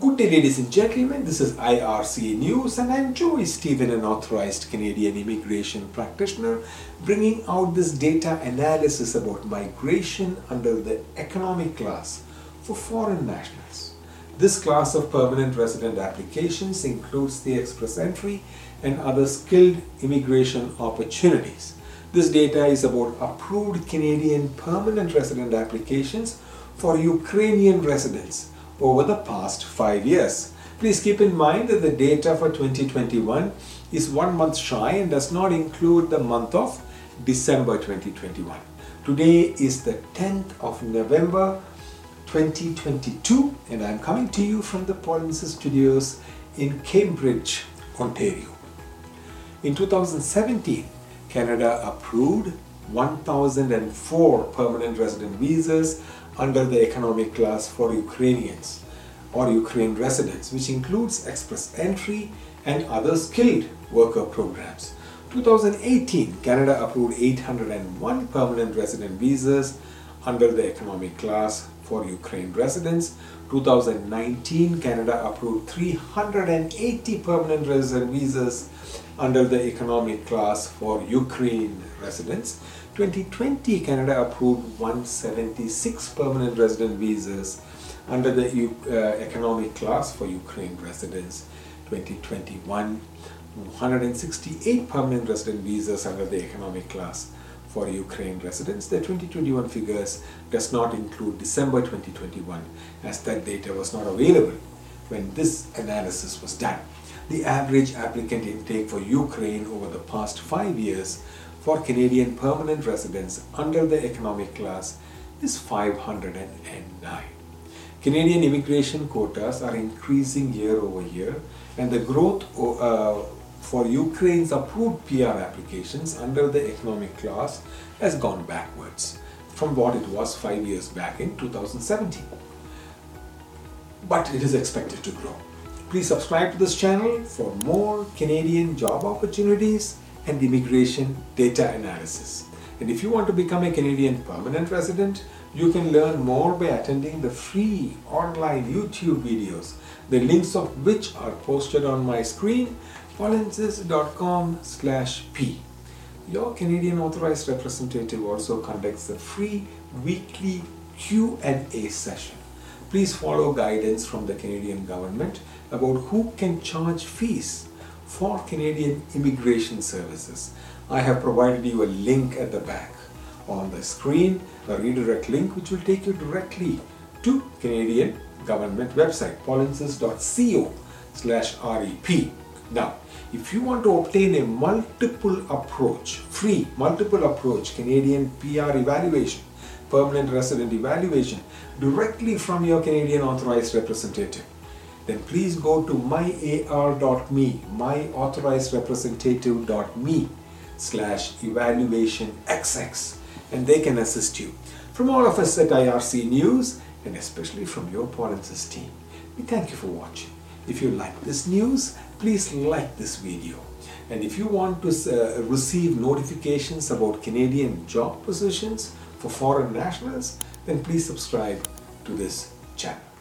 Good day, ladies and gentlemen. This is IRCA News, and I'm Joey Stephen, an authorized Canadian immigration practitioner, bringing out this data analysis about migration under the economic class for foreign nationals. This class of permanent resident applications includes the express entry and other skilled immigration opportunities. This data is about approved Canadian permanent resident applications for Ukrainian residents over the past five years. Please keep in mind that the data for 2021 is one month shy and does not include the month of December 2021. Today is the 10th of November 2022 and I'm coming to you from the Polinsys Studios in Cambridge, Ontario. In 2017, Canada approved 1004 permanent resident visas under the economic class for Ukrainians or Ukraine residents, which includes express entry and other skilled worker programs. 2018, Canada approved 801 permanent resident visas under the economic class for Ukraine residents. 2019, Canada approved 380 permanent resident visas under the economic class for Ukraine residents. 2020, Canada approved 176 permanent resident visas under the uh, economic class for Ukraine residents. 2021, 168 permanent resident visas under the economic class for Ukraine residents. The 2021 figures does not include December 2021 as that data was not available when this analysis was done. The average applicant intake for Ukraine over the past five years for Canadian permanent residents under the economic class is 509. Canadian immigration quotas are increasing year over year and the growth uh, for Ukraine's approved PR applications under the economic class has gone backwards from what it was five years back in 2017. But it is expected to grow. Please subscribe to this channel for more Canadian job opportunities and immigration data analysis. And if you want to become a Canadian permanent resident, you can learn more by attending the free online YouTube videos, the links of which are posted on my screen, polinsys.com slash p. Your Canadian authorized representative also conducts a free weekly Q&A session. Please follow guidance from the Canadian government about who can charge fees for Canadian immigration services. I have provided you a link at the back on the screen, a redirect link which will take you directly to Canadian government website polinsys.co slash REP. Now, if you want to obtain a multiple approach, free multiple approach Canadian PR evaluation, permanent resident evaluation directly from your Canadian authorized representative, then please go to myar.me, myauthorizedrepresentative.me slash evaluation xx and they can assist you. From all of us at IRC News and especially from your Polinsys team, we thank you for watching. If you like this news, please like this video. And if you want to uh, receive notifications about Canadian job positions for foreign nationals, then please subscribe to this channel.